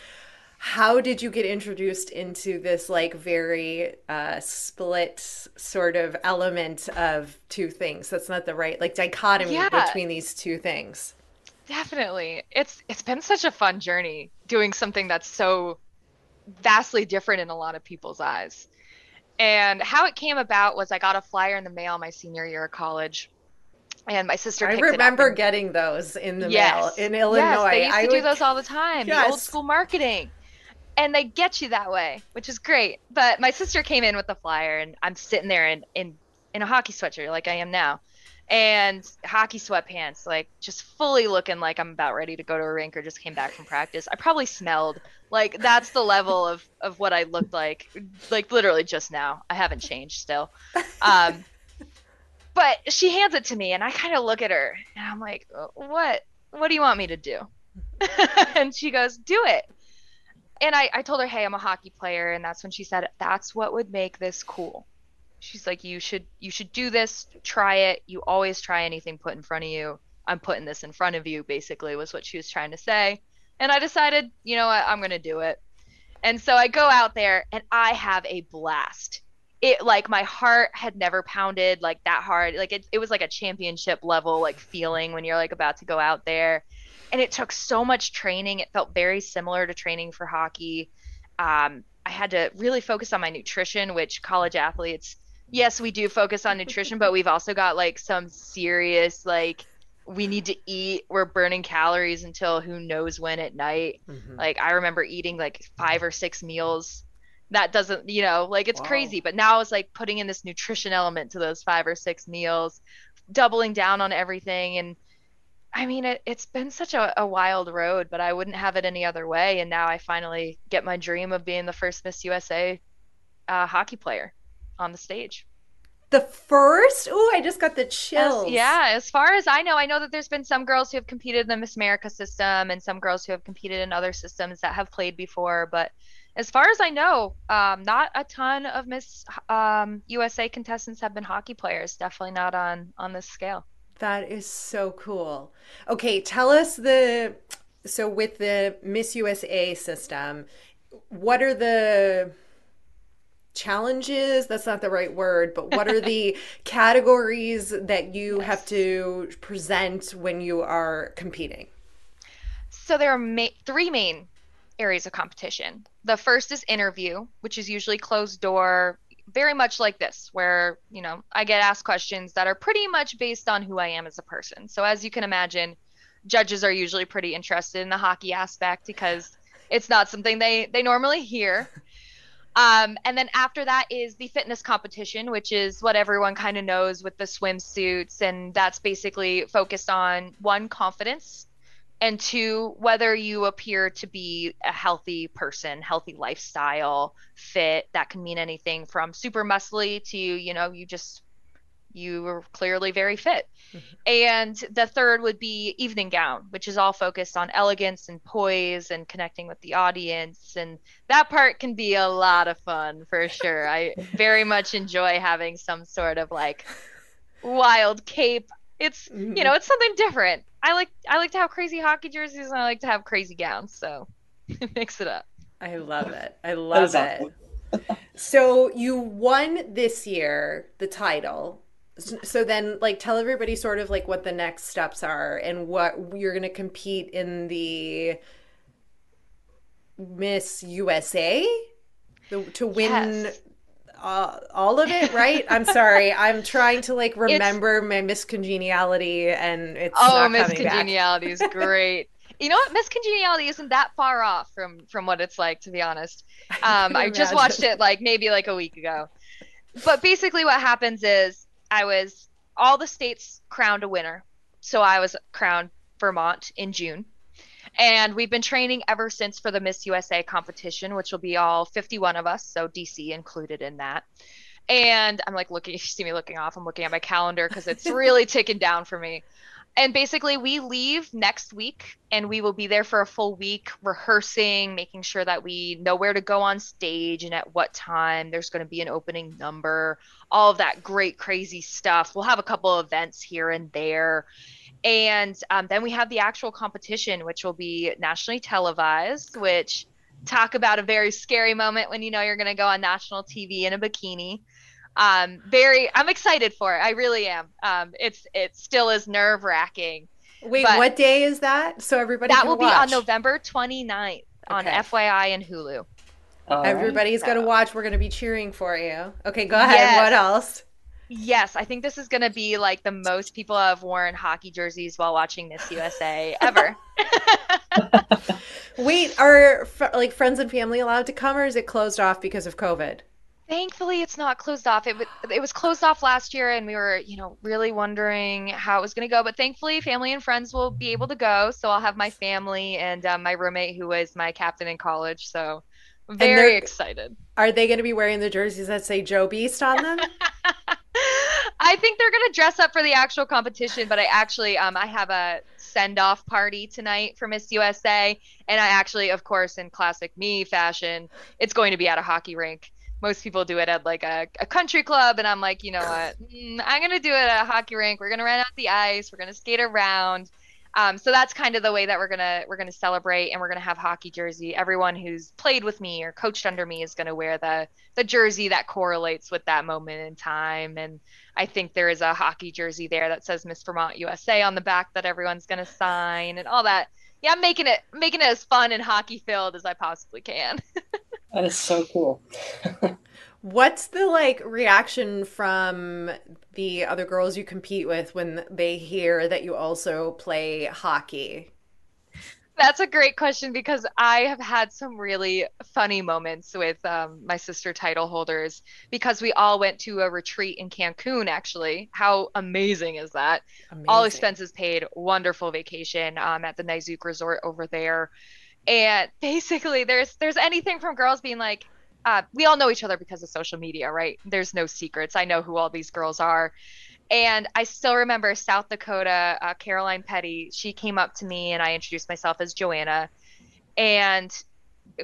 how did you get introduced into this like very uh, split sort of element of two things? That's not the right like dichotomy Yeah. between these two things. Definitely. It's it's been such a fun journey doing something that's so vastly different in a lot of people's eyes. And how it came about was I got a flyer in the mail my senior year of college. And my sister I picked it up remember and- getting those in the Yes. mail in Illinois. Yes, they used to I do would- those all the time. The old school marketing. And they get you that way, which is great. But my sister came in with the flyer and I'm sitting there in in, in a hockey sweatshirt like I am now. And hockey sweatpants, like just fully looking like I'm about ready to go to a rink or just came back from practice. I probably smelled like that's the level of of what I looked like, like literally just now. I haven't changed still. Um, but she hands it to me and I kind of look at her and I'm like, what? What do you want me to do? and she goes, do it. And I, I told her, hey, I'm a hockey player. And that's when she said, that's what would make this cool. She's like, you should, you should do this. Try it. You always try anything put in front of you. I'm putting this in front of you, basically, was what she was trying to say. And I decided, you know what, I'm going to do it. And so I go out there and I have a blast. It like my heart had never pounded like that hard. Like it, it was like a championship level like feeling when you're like about to go out there. And it took so much training. It felt very similar to training for hockey. Um, I had to really focus on my nutrition, which college athletes, yes, we do focus on nutrition, but we've also got like some serious like we need to eat. We're burning calories until who knows when at night. Mhm. Like I remember eating like five or six meals. That doesn't, you know, like it's Wow. crazy. But now it's like putting in this nutrition element to those five or six meals, doubling down on everything. And I mean, it, it's been such a, a wild road, but I wouldn't have it any other way. And now I finally get my dream of being the first Miss USA uh, hockey player on the stage. The first? Oh, I just got the As- chills. yeah, as far as I know, I know that there's been some girls who have competed in the Miss America system and some girls who have competed in other systems that have played before. But as far as I know, um, not a ton of Miss um, USA contestants have been hockey players. Definitely not on on this scale. That is so cool. Okay, tell us the so with the Miss USA system, what are the challenges? That's not the right word, but what are the categories that you have to present when you are competing? So there are ma- three main areas of competition. The first is interview, which is usually closed door, very much like this, where, you know, I get asked questions that are pretty much based on who I am as a person. So as you can imagine, judges are usually pretty interested in the hockey aspect because it's not something they they normally hear. Um, and then after that is the fitness competition, which is what everyone kind of knows with the swimsuits, and that's basically focused on one confidence and two whether you appear to be a healthy person healthy lifestyle fit that can mean anything from super muscly to you know you just you are clearly very fit mm-hmm. and the third would be evening gown which is all focused on elegance and poise and connecting with the audience and that part can be a lot of fun for sure i very much enjoy having some sort of like wild cape it's you mm-hmm. know it's something different i like i like to have crazy hockey jerseys and i like to have crazy gowns so mix it up I love it. I love it. awesome. So you won this year the title. So then like tell everybody sort of like what the next steps are and what you're going to compete in the Miss USA the, to win Yes. uh, all of it, right? I'm sorry. I'm trying to like remember my Miss Congeniality and it's oh miss congeniality is great. You know what? Miss congeniality isn't that far off from from what it's like to be honest. Um can i just watched it like maybe like a week ago. But basically what happens is i was all the states crowned a winner. So i was crowned vermont in june. And we've been training ever since for the miss usa competition which will be all 51 of us so dc included in that. And i'm like looking you see me looking off i'm looking at my calendar because it's really ticking down for me and basically we leave next week and we will be there for a full week rehearsing making sure that we know where to go on stage and at what time. There's going to be an opening number all of that great crazy stuff. We'll have a couple of events here and there. And um, then we have the actual competition which will be nationally televised which talk about a very scary moment when you know you're going to go on national TV in a bikini. Um, very, I'm excited for it. I really am. Um, it's it still is nerve wracking. Wait, what day is that? So everybody that will watch. be on November 29th okay. on FYI and Hulu. All Everybody's right. going to watch. We're going to be cheering for you. Okay, go ahead. Yes. What else? Yes, I think this is going to be like the most people have worn hockey jerseys while watching Miss USA ever. Wait, are like friends and family allowed to come, or is it closed off because of COVID? Thankfully, it's not closed off. It, it was closed off last year, and we were, you know, really wondering how it was going to go. But thankfully, family and friends will be able to go. So I'll have my family and um, my roommate, who was my captain in college. So very excited. Are they going to be wearing the jerseys that say Joe Beast on them? I think they're going to dress up for the actual competition, but I actually um I have a send off party tonight for Miss USA, and I actually, of course, in classic me fashion, it's going to be at a hockey rink. Most people do it at like a, a country club, and I'm like, you know what? Mm, I'm gonna do it at a hockey rink. We're gonna run out the ice. We're gonna skate around. Um, so that's kind of the way that we're gonna we're gonna celebrate, and we're gonna have hockey jersey. Everyone who's played with me or coached under me is gonna wear the the jersey that correlates with that moment in time. And I think there is a hockey jersey there that says Miss Vermont USA on the back that everyone's gonna sign and all that. Yeah, I'm making it making it as fun and hockey filled as I possibly can. that is so cool. What's the like reaction from the other girls you compete with when they hear that you also play hockey? That's a great question because I have had some really funny moments with um, my sister title holders because we all went to a retreat in Cancun. Actually, how amazing is that? Amazing. All expenses paid, wonderful vacation um, at the Nizuc Resort over there, and basically, there's there's anything from girls being like, uh, we all know each other because of social media, right? There's no secrets. I know who all these girls are. And I still remember South Dakota, uh, Caroline Petty. She came up to me and I introduced myself as Joanna. And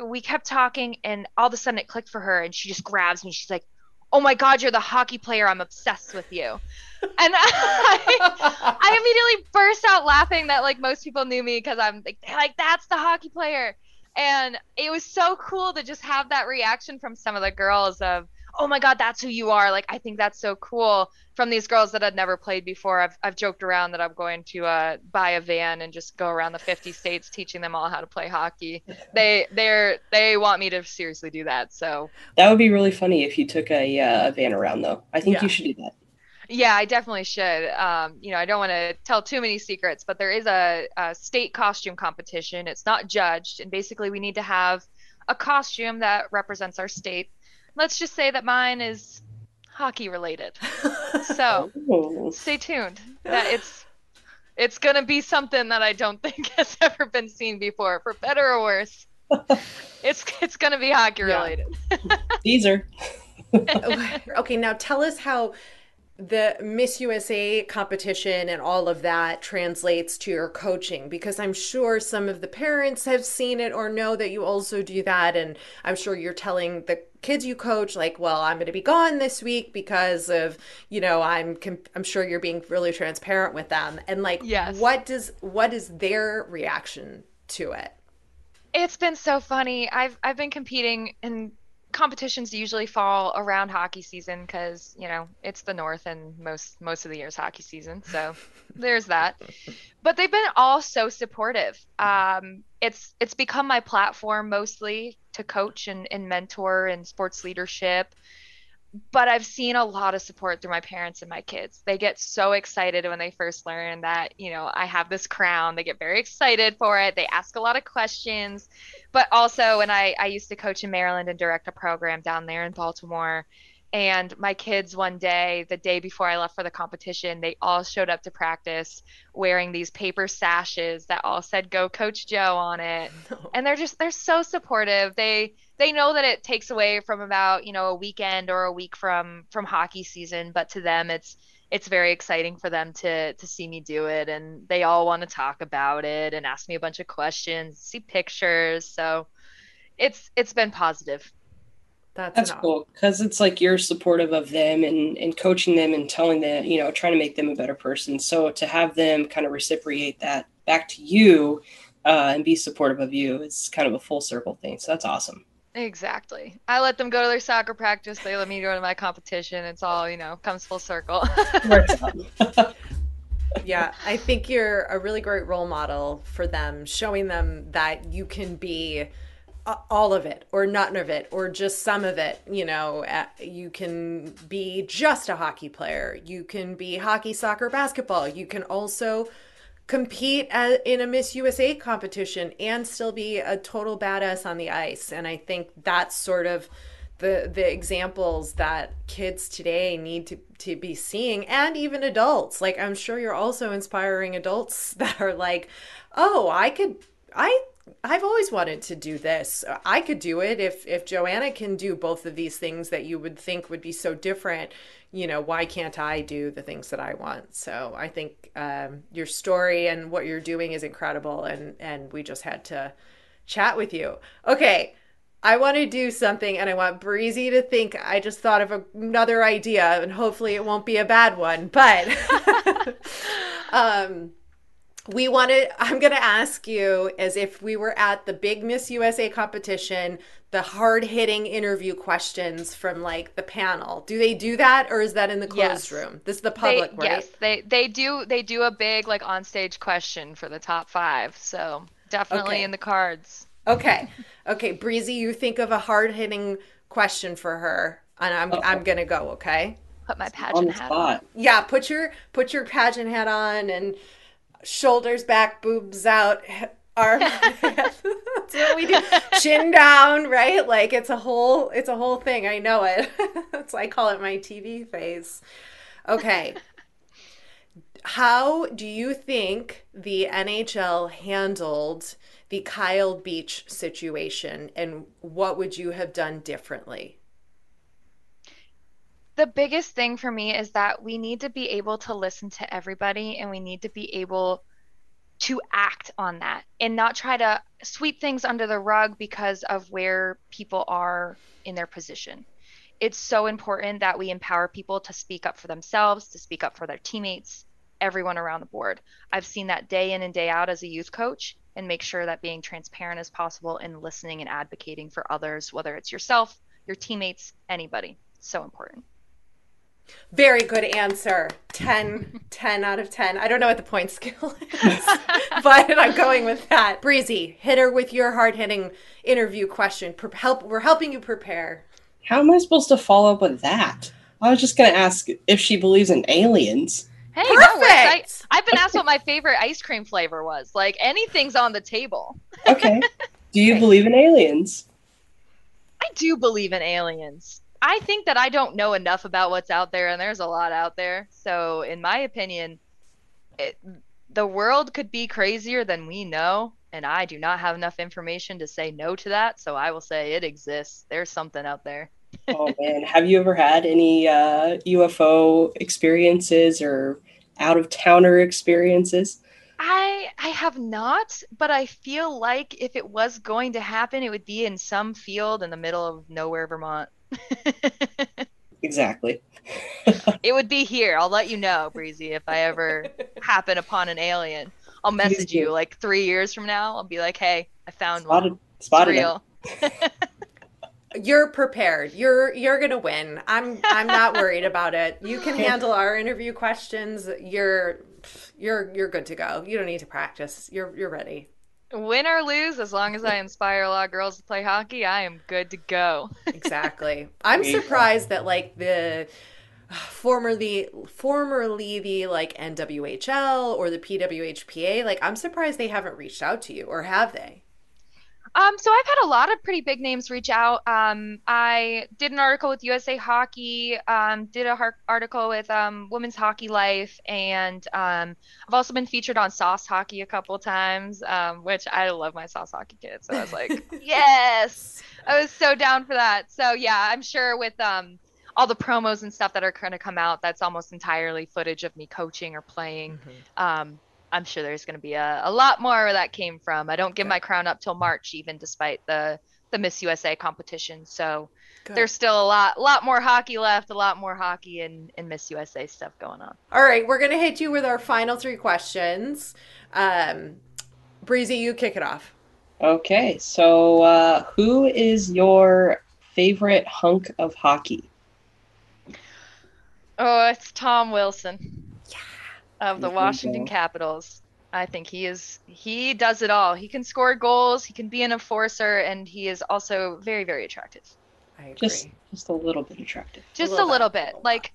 we kept talking, and all of a sudden it clicked for her. And she just grabs me. She's like, Oh my God, you're the hockey player. I'm obsessed with you. And I, I immediately burst out laughing that like most people knew me because I'm like, like, that's the hockey player and it was so cool to just have that reaction from some of the girls of oh my god that's who you are like i think that's so cool from these girls that had never played before i've, I've joked around that i'm going to uh, buy a van and just go around the 50 states teaching them all how to play hockey they they're they want me to seriously do that so that would be really funny if you took a, uh, a van around though i think yeah. you should do that yeah, I definitely should. Um, you know, I don't want to tell too many secrets, but there is a, a, state costume competition. It's not judged, and basically, we need to have a costume that represents our state. Let's just say that mine is hockey related. so oh. stay tuned. That it's it's gonna be something that I don't think has ever been seen before, for better or worse. it's it's gonna be hockey related. Yeah. okay, now tell us how the Miss USA competition and all of that translates to your coaching because I'm sure some of the parents have seen it or know that you also do that. And I'm sure you're telling the kids you coach, like, well, I'm going to be gone this week because of, you know, I'm, I'm sure you're being really transparent with them. And like, yes. what does, what is their reaction to it? It's been so funny. I've, I've been competing in competitions usually fall around hockey season because you know it's the north and most most of the year is hockey season so there's that. But they've been all so supportive. Um, it's it's become my platform mostly to coach and, and mentor and sports leadership but I've seen a lot of support through my parents and my kids. They get so excited when they first learn that, you know, I have this crown. They get very excited for it. They ask a lot of questions. But also when I, I used to coach in Maryland and direct a program down there in Baltimore, and my kids one day, the day before I left for the competition, they all showed up to practice wearing these paper sashes that all said "Go Coach Joe" on it, no. and they're just they're so supportive. They they know that it takes away from about you know a weekend or a week from from hockey season, but to them it's it's very exciting for them to to see me do it, and they all want to talk about it and ask me a bunch of questions, see pictures. So it's it's been positive. That's, That's cool because it's like you're supportive of them and, and coaching them and telling them, you know, trying to make them a better person. So to have them kind of reciprocate that back to you, uh, and be supportive of you. It's kind of a full circle thing. So that's awesome. Exactly. I let them go to their soccer practice. They let me go to my competition. It's all, you know, comes full circle. yeah, I think you're a really great role model for them, showing them that you can be all of it or none of it or just some of it you know you can be just a hockey player you can be hockey soccer basketball you can also compete in a miss usa competition and still be a total badass on the ice and i think that's sort of the the examples that kids today need to to be seeing and even adults like i'm sure you're also inspiring adults that are like oh i could i I've always wanted to do this. I could do it if if Joanna can do both of these things that you would think would be so different. You know, why can't I do the things that I want? So I think um, your story and what you're doing is incredible, and and we just had to chat with you. Okay, I want to do something, and I want Breezy to think I just thought of another idea, and hopefully it won't be a bad one. But um, we wanted i'm going to ask you as if we were at the big miss usa competition the hard hitting interview questions from like the panel. Do they do that or is that in the closed yes. room? This is the public they, right? yes they they do they do a big like on stage question for the top five so definitely okay. in the cards. Okay. Okay breezy you think of a hard hitting question for her and i'm Uh-oh. i'm gonna go okay? Put my pageant hat on. yeah put your put your pageant hat on and shoulders back, boobs out, arm. That's what we do. Chin down, right? Like it's a whole it's a whole thing. I know it. That's why I call it my TV face. Okay. How do you think the NHL handled the Kyle Beach situation and what would you have done differently? the biggest thing for me is that we need to be able to listen to everybody and we need to be able to act on that and not try to sweep things under the rug because of where people are in their position. It's so important that we empower people to speak up for themselves, to speak up for their teammates, everyone around the board. I've seen that day in and day out as a youth coach and make sure that being transparent as possible and listening and advocating for others, whether it's yourself, your teammates, anybody. So important. Very good answer. 10, 10 out of 10. I don't know what the point scale is, but I'm going with that. Breezy, hit her with your hard hitting interview question. help, we're helping you prepare. How am I supposed to follow up with that? I was just going to ask if she believes in aliens. Hey, Perfect. I, I've been asked what my favorite ice cream flavor was. Like anything's on the table. okay. Do you believe in aliens? I do believe in aliens. I think that I don't know enough about what's out there, and there's a lot out there. So, in my opinion, it, the world could be crazier than we know, and I do not have enough information to say no to that. So, I will say it exists. There's something out there. oh man, have you ever had any uh, UFO experiences or out of towner experiences? I I have not, but I feel like if it was going to happen, it would be in some field in the middle of nowhere, Vermont. exactly. it would be here. I'll let you know, Breezy, if I ever happen upon an alien. I'll message you like three years from now. I'll be like, "Hey, I found spotted, one. Spotted it's real." you're prepared. You're you're gonna win. I'm I'm not worried about it. You can handle our interview questions. You're you're you're good to go. You don't need to practice. You're you're ready. Win or lose, as long as I inspire a lot of girls to play hockey, I am good to go. exactly. I'm surprised that like the uh, formerly formerly the like NWHL or the PWHPA, like I'm surprised they haven't reached out to you or have they? Um, so I've had a lot of pretty big names reach out. Um, I did an article with USA Hockey, um, did a har- article with um, Women's Hockey Life, and um, I've also been featured on Sauce Hockey a couple times, um, which I love my Sauce Hockey kids. So I was like, yes, I was so down for that. So yeah, I'm sure with um, all the promos and stuff that are going to come out, that's almost entirely footage of me coaching or playing. Mm-hmm. I'm sure there's going to be a, a lot more where that came from. I don't give my crown up till March, even despite the the Miss USA competition. So Good. there's still a lot lot more hockey left, a lot more hockey and, and Miss USA stuff going on. All right, we're gonna hit you with our final three questions. Um, Breezy, you kick it off. Okay, so uh, who is your favorite hunk of hockey? Oh, it's Tom Wilson. Yeah. Of the Washington Capitals. I think he is he does it all. He can score goals, he can be an enforcer, and he is also very, very attractive. I agree. Just just a little bit attractive. Just a little little, bit. bit. Like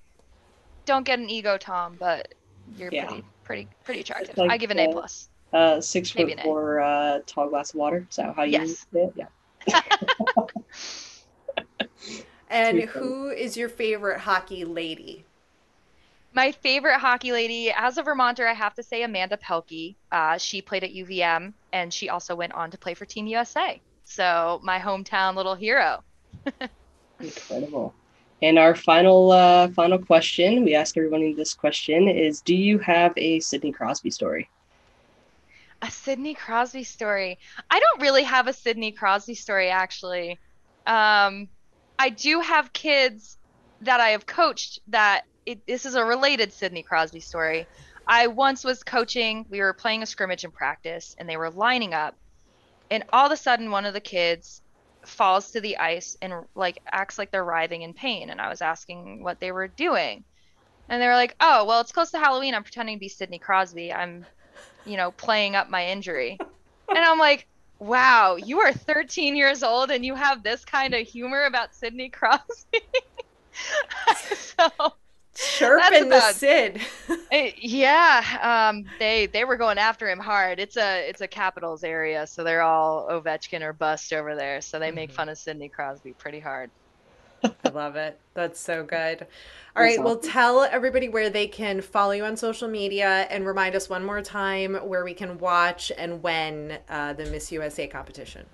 don't get an ego, Tom, but you're Yeah. pretty pretty pretty attractive. like, I give an A uh, plus. Uh, six Maybe foot an A. four, uh, tall glass of water. Is that how you Yes. say it? Yeah. and who is your favorite hockey lady? My favorite hockey lady, as a Vermonter, I have to say Amanda Pelkey. Uh, she played at UVM, and she also went on to play for Team USA. So my hometown little hero. Incredible. And our final uh, final question, we ask everyone this question is do you have a Sidney Crosby story? A Sidney Crosby story. I don't really have a Sidney Crosby story, actually. Um, I do have kids that I have coached that it, this is a related Sidney Crosby story. I once was coaching, we were playing a scrimmage in practice, and they were lining up. And all of a sudden, one of the kids falls to the ice and like acts like they're writhing in pain. And I was asking what they were doing. And they were like, oh, well, it's close to Halloween. I'm pretending to be Sidney Crosby. I'm you know, playing up my injury. and I'm like, wow, you are 13 years old and you have this kind of humor about Sidney Crosby. so, Chirping the about- Sid. eh, yeah, um, they they were going after him hard. It's a it's a Capitals area, so they're all Ovechkin or bust over there. So they make fun of Sidney Crosby pretty hard. I love it. That's so good. All right, well, tell everybody where they can follow you on social media and remind us one more time where we can watch and when uh, the Miss USA competition.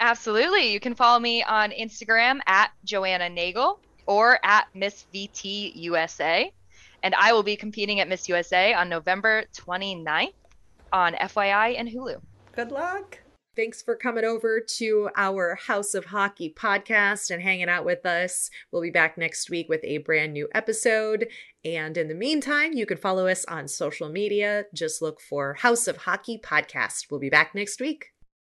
Absolutely. You can follow me on Instagram at Joanna Nagle or at Miss VT USA. And I will be competing at Miss USA on November 29th on FYI and Hulu. Good luck. Thanks for coming over to our House of Hockey podcast and hanging out with us. We'll be back next week with a brand new episode. And in the meantime, you can follow us on social media. Just look for House of Hockey podcast. We'll be back next week.